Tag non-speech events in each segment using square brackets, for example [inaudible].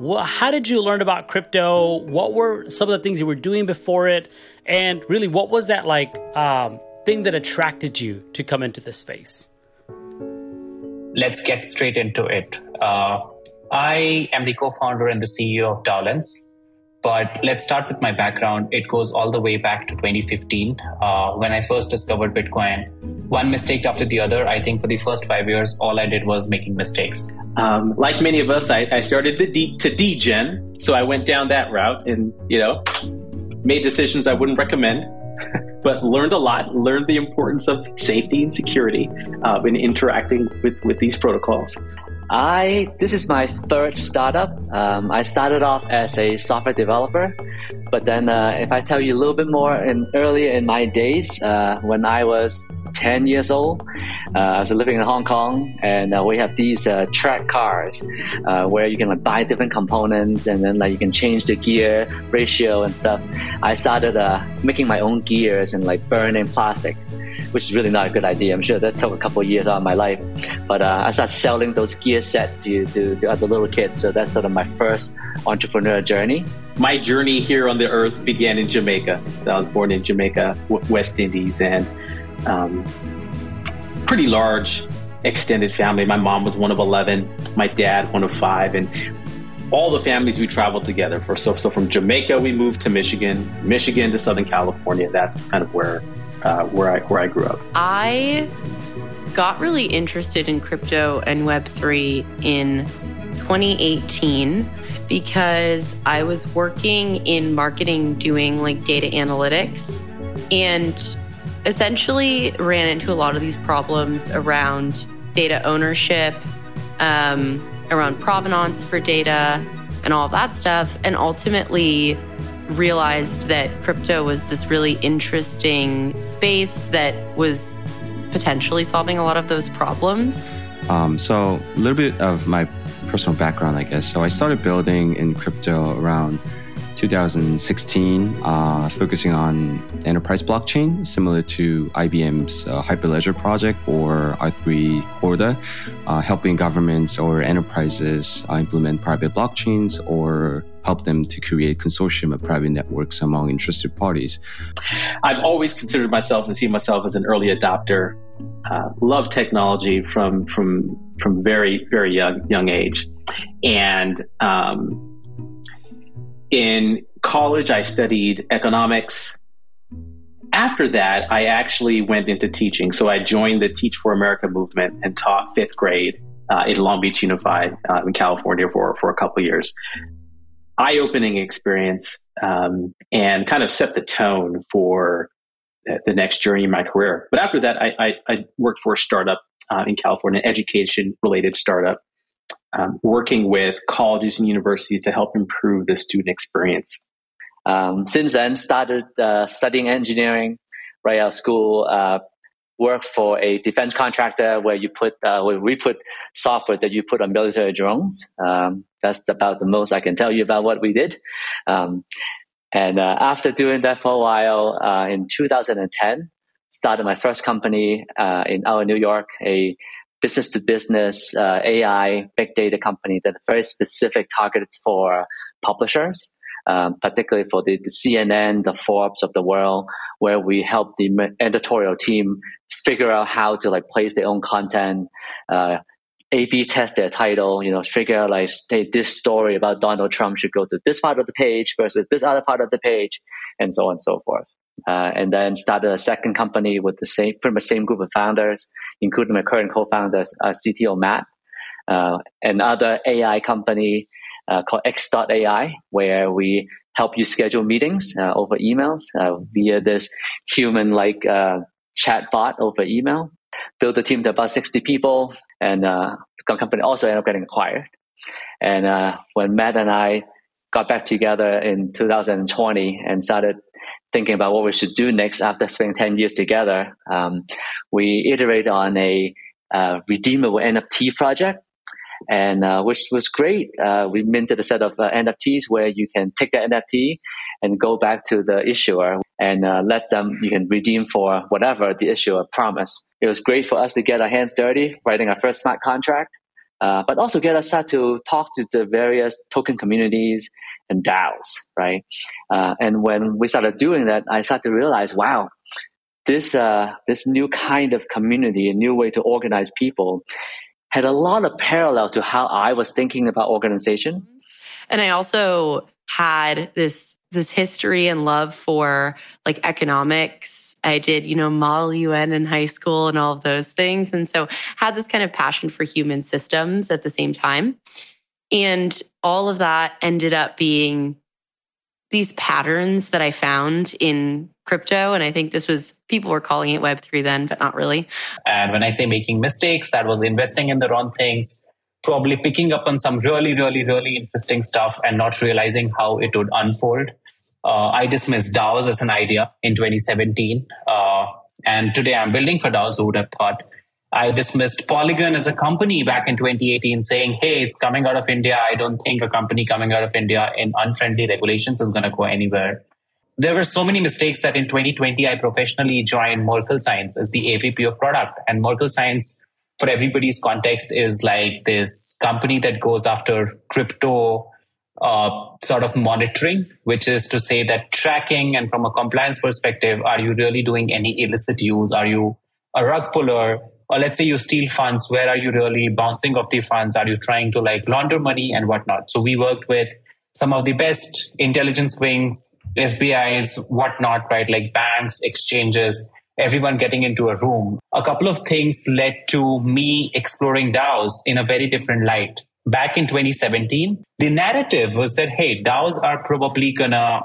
Well, how did you learn about crypto? What were some of the things you were doing before it? And really, what was that like um, thing that attracted you to come into this space? Let's get straight into it. Uh, I am the co founder and the CEO of DAO Lens. But let's start with my background. It goes all the way back to 2015 uh, when I first discovered Bitcoin. One mistake after the other. I think for the first five years, all I did was making mistakes. Um, like many of us, I, I started to, de- to degen. So I went down that route and, you know, made decisions I wouldn't recommend. [laughs] but learned a lot, learned the importance of safety and security uh, in interacting with, with these protocols. I this is my third startup. Um, I started off as a software developer, but then uh, if I tell you a little bit more, in earlier in my days, uh, when I was 10 years old, uh, I was living in Hong Kong, and uh, we have these uh, track cars uh, where you can like, buy different components, and then like you can change the gear ratio and stuff. I started making my own gears and like burning plastic which is really not a good idea. I'm sure that took a couple of years out of my life. But uh, I started selling those gear sets to, to, to other little kids. So that's sort of my first entrepreneur journey. My journey here on the earth began in Jamaica. I was born in Jamaica, West Indies, and um, pretty large extended family. My mom was one of 11, my dad, one of five. And all the families we traveled together for. So, so from Jamaica, we moved to Michigan, Michigan to Southern California. That's kind of where uh, where I where I grew up. I got really interested in crypto and Web three in 2018 because I was working in marketing doing like data analytics and essentially ran into a lot of these problems around data ownership, um, around provenance for data, and all that stuff. And ultimately, realized that crypto was this really interesting space that was potentially solving a lot of those problems. Um, so, a little bit of my personal background, I guess. So, I started building in crypto around 2016, uh, focusing on enterprise blockchain, similar to IBM's uh, Hyperledger project or R3 Corda, uh, helping governments or enterprises uh, implement private blockchains or help them to create consortium of private networks among interested parties. I've always considered myself and seen myself as an early adopter. Uh, love technology from from from very very young young age, and um, in college, I studied economics. After that, I actually went into teaching. So I joined the Teach for America movement and taught fifth grade uh, in Long Beach Unified uh, in California for, for a couple years. Eye opening experience um, and kind of set the tone for the next journey in my career. But after that, I, I, I worked for a startup uh, in California, education related startup um, working with colleges and universities to help improve the student experience. Um, since then, started uh, studying engineering right out of school. Uh, worked for a defense contractor where you put uh, where we put software that you put on military drones. Um, that's about the most I can tell you about what we did. Um, and uh, after doing that for a while, uh, in 2010, started my first company uh, in our New York, a business to business uh, AI big data company that very specific targeted for publishers, um, particularly for the, the, CNN, the Forbes of the world, where we help the editorial team figure out how to like place their own content, uh, A/B test their title, you know, figure out like hey, this story about Donald Trump should go to this part of the page versus this other part of the page, and so on and so forth uh, and then started a second company with the same pretty much same group of founders, including my current co-founder, uh, CTO Matt, uh, another AI company uh, called X.AI, where we help you schedule meetings uh, over emails uh, via this human-like chat bot over email. Build a team to about 60 people, and the company also ended up getting acquired. And when Matt and I got back together in 2020 and started thinking about what we should do next after spending 10 years together, um, we iterated on a uh, redeemable NFT project, and uh, which was great. Uh, we minted a set of uh, NFTs where you can take the NFT and go back to the issuer and uh, let them, you can redeem for whatever the issuer promised. It was great for us to get our hands dirty, writing our first smart contract. uh, but also get us start to talk to the various token communities and DAOs, right? Uh, and when we started doing that, I started to realize, wow, this uh, this new kind of community, a new way to organize people, had a lot of parallel to how I was thinking about organization. And I also had this this history and love for like economics. I did, you know, model UN in high school and all of those things. And so had this kind of passion for human systems at the same time. And all of that ended up being these patterns that I found in crypto. And I think this was, people were calling it Web3 then, but not really. And when I say making mistakes, that was investing in the wrong things, probably picking up on some really, really, really interesting stuff and not realizing how it would unfold. Uh, I dismissed DAOs as an idea in 2017. Uh, and today I'm building for DAOs. Who would have thought? I dismissed Polygon as a company back in 2018, saying, hey, it's coming out of India. I don't think a company coming out of India in unfriendly regulations is going to go anywhere. There were so many mistakes that in 2020, I professionally joined Merkle Science as the AVP of product. And Merkle Science, for everybody's context, is like this company that goes after crypto uh, sort of monitoring, which is to say that tracking and from a compliance perspective, are you really doing any illicit use? Are you a rug puller? Or let's say you steal funds where are you really bouncing off the funds? Are you trying to like launder money and whatnot? So we worked with some of the best intelligence wings fbi's whatnot right? Like banks exchanges everyone getting into a room. A couple of things led to me exploring daos in a very different light. Back in 2017 the narrative was that hey daos are probably gonna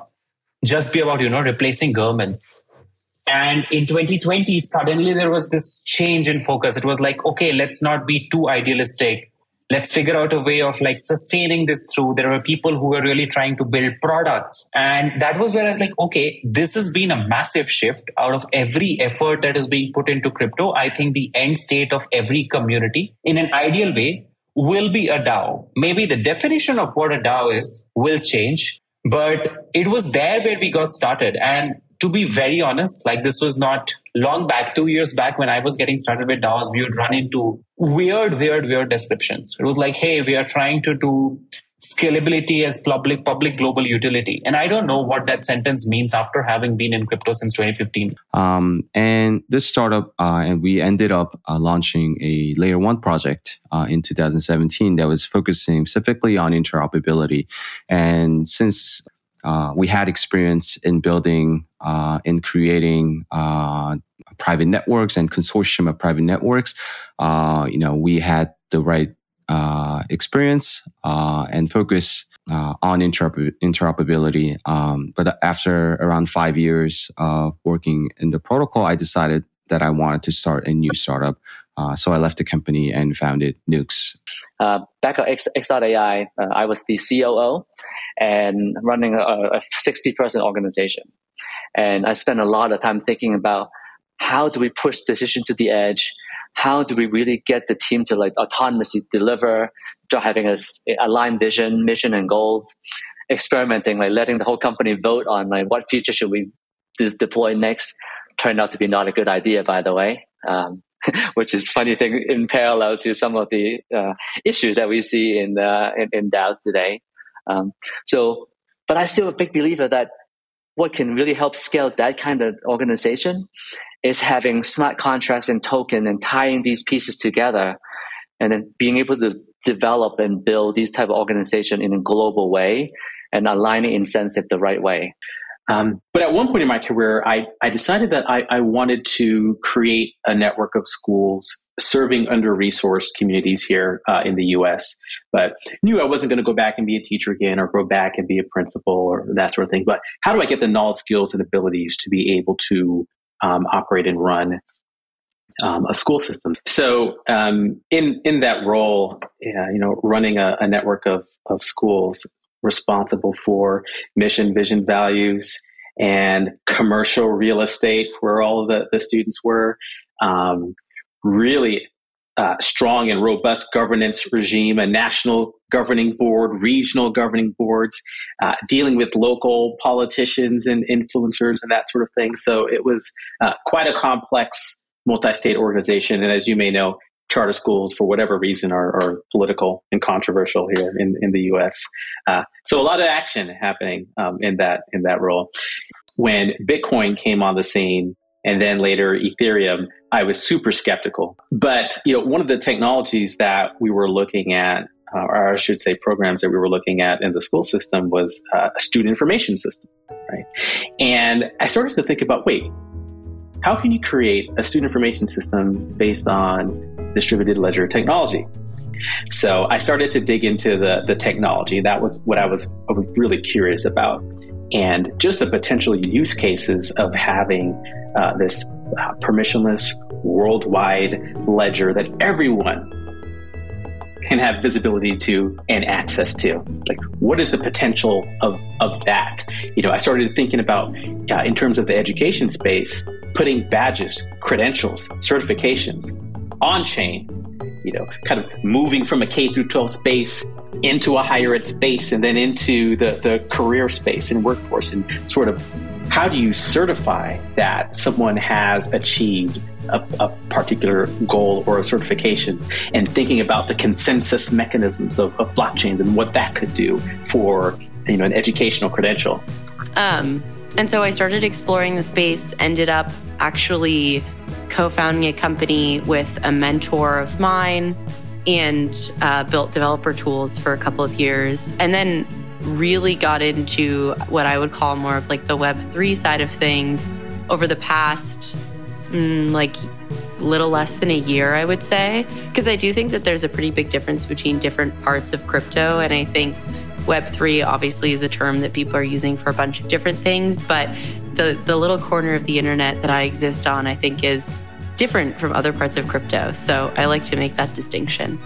just be about you know replacing governments and in 2020, suddenly there was this change in focus. It was like, okay, let's not be too idealistic. Let's figure out a way of like sustaining this through. There were people who were really trying to build products. And that was where I was like, okay, this has been a massive shift out of every effort that is being put into crypto. I think the end state of every community in an ideal way will be a DAO. Maybe the definition of what a DAO is will change, but it was there where we got started. And to be very honest, like this was not long back, two years back when I was getting started with DAOs, we would run into weird, weird, weird descriptions. It was like, hey, we are trying to do scalability as public public global utility. And i don't know what that sentence means after having been in crypto since 2015 um, and this startup uh, and we ended up uh, launching a layer one project uh, in 2017 that was focusing specifically on interoperability. And since uh, we had experience in building, uh, in creating uh, private networks and consortium of private networks. Uh, you know, we had the right uh, experience and focus on interoper- interoperability. Um, but after around five years of working in the protocol, I decided that I wanted to start a new startup. Uh, so I left the company and founded Noox. Uh, back at X, X.AI, uh, I was the COO and running a, a 60 person organization. And I spent a lot of time thinking about how do we push decision to the edge? How do we really get the team to like autonomously deliver, having a aligned vision, mission, and goals? Experimenting, like letting the whole company vote on like what feature should we de- deploy next. Turned out to be not a good idea, by the way. Um, [laughs] which is funny thing in parallel to some of the uh, issues that we see in, uh, in, in DAOs today. Um, so, but I'm still a big believer that what can really help scale that kind of organization is having smart contracts and token and tying these pieces together and then being able to develop and build these type of organization in a global way and aligning incentive the right way. Um, but at one point in my career, I, I decided that I, I wanted to create a network of schools serving under resourced communities here uh, in the US, but knew I wasn't going to go back and be a teacher again or go back and be a principal or that sort of thing. But how do I get the knowledge, skills, and abilities to be able to um, operate and run um, a school system? So, um, in in that role, you know, running a, a network of of schools responsible for mission, vision, values, and commercial real estate, where all of the, the students were. Um, really uh, strong and robust governance regime, a national governing board, regional governing boards, uh, dealing with local politicians and influencers and that sort of thing. So it was uh, quite a complex multi state organization. And as you may know, charter schools, for whatever reason, are, are political and controversial here in, in the U.S. Uh, so a lot of action happening um, in that in that role. When Bitcoin came on the scene, and then later Ethereum, I was super skeptical. But you know, one of the technologies that we were looking at, uh, or I should say, programs that we were looking at in the school system was uh, a student information system, right? And I started to think about, wait, how can you create a student information system based on distributed ledger technology? So I started to dig into the, the technology. That was what I was, I was really curious about. And just the potential use cases of having uh, this uh, permissionless worldwide ledger that everyone can have visibility to and access to. Like, what is the potential of, of that? You know, I started thinking about, uh, in terms of the education space, putting badges, credentials, certifications on chain, you know, kind of moving from a K through 12 space into a higher ed space and then into the, the career space and workforce and sort of how do you certify that someone has achieved a, a, particular goal or a certification and thinking about the consensus mechanisms of, of blockchains and what that could do for you know an educational credential. Um, and so i started exploring the space ended up actually co-founding a company with a mentor of mine and uh, built developer tools for a couple of years and then really got into what I would call more of like the Web3 side of things over the past, mm, like, little less than a year, I would say. Because I do think that there's a pretty big difference between different parts of crypto. And I think Web3 obviously is a term that people are using for a bunch of different things. But the, the little corner of the internet that I exist on, I think, is different from other parts of crypto. So I like to make that distinction.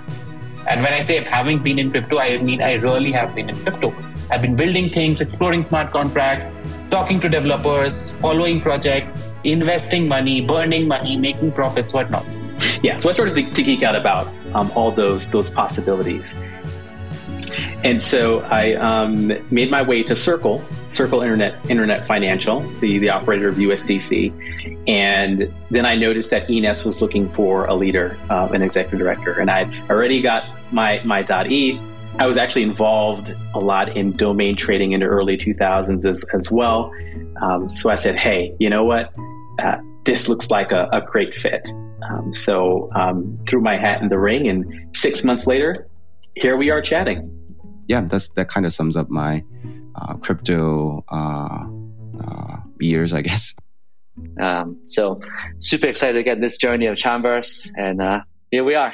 And when I say having been in crypto, I mean I really have been in crypto. I've been building things, exploring smart contracts, talking to developers, following projects, investing money, burning money, making profits, whatnot. Yeah, so I started to, to geek out about um, all those those possibilities. And so I um, made my way to Circle, Circle Internet Internet Financial, the, the operator of USDC. And then I noticed that ENS was looking for a leader, uh, an executive director. And I'd already got my, my .e. I was actually involved a lot in domain trading in the early 2000s as, as well. Um, so I said, hey, you know what? Uh, this looks like a, a great fit. Um, so um, threw my hat in the ring, and six months later, here we are chatting yeah, that's that kind of sums up my uh, crypto uh, uh, years, I guess. Um, so super excited to get this journey of CharmVerse, and uh, here we are.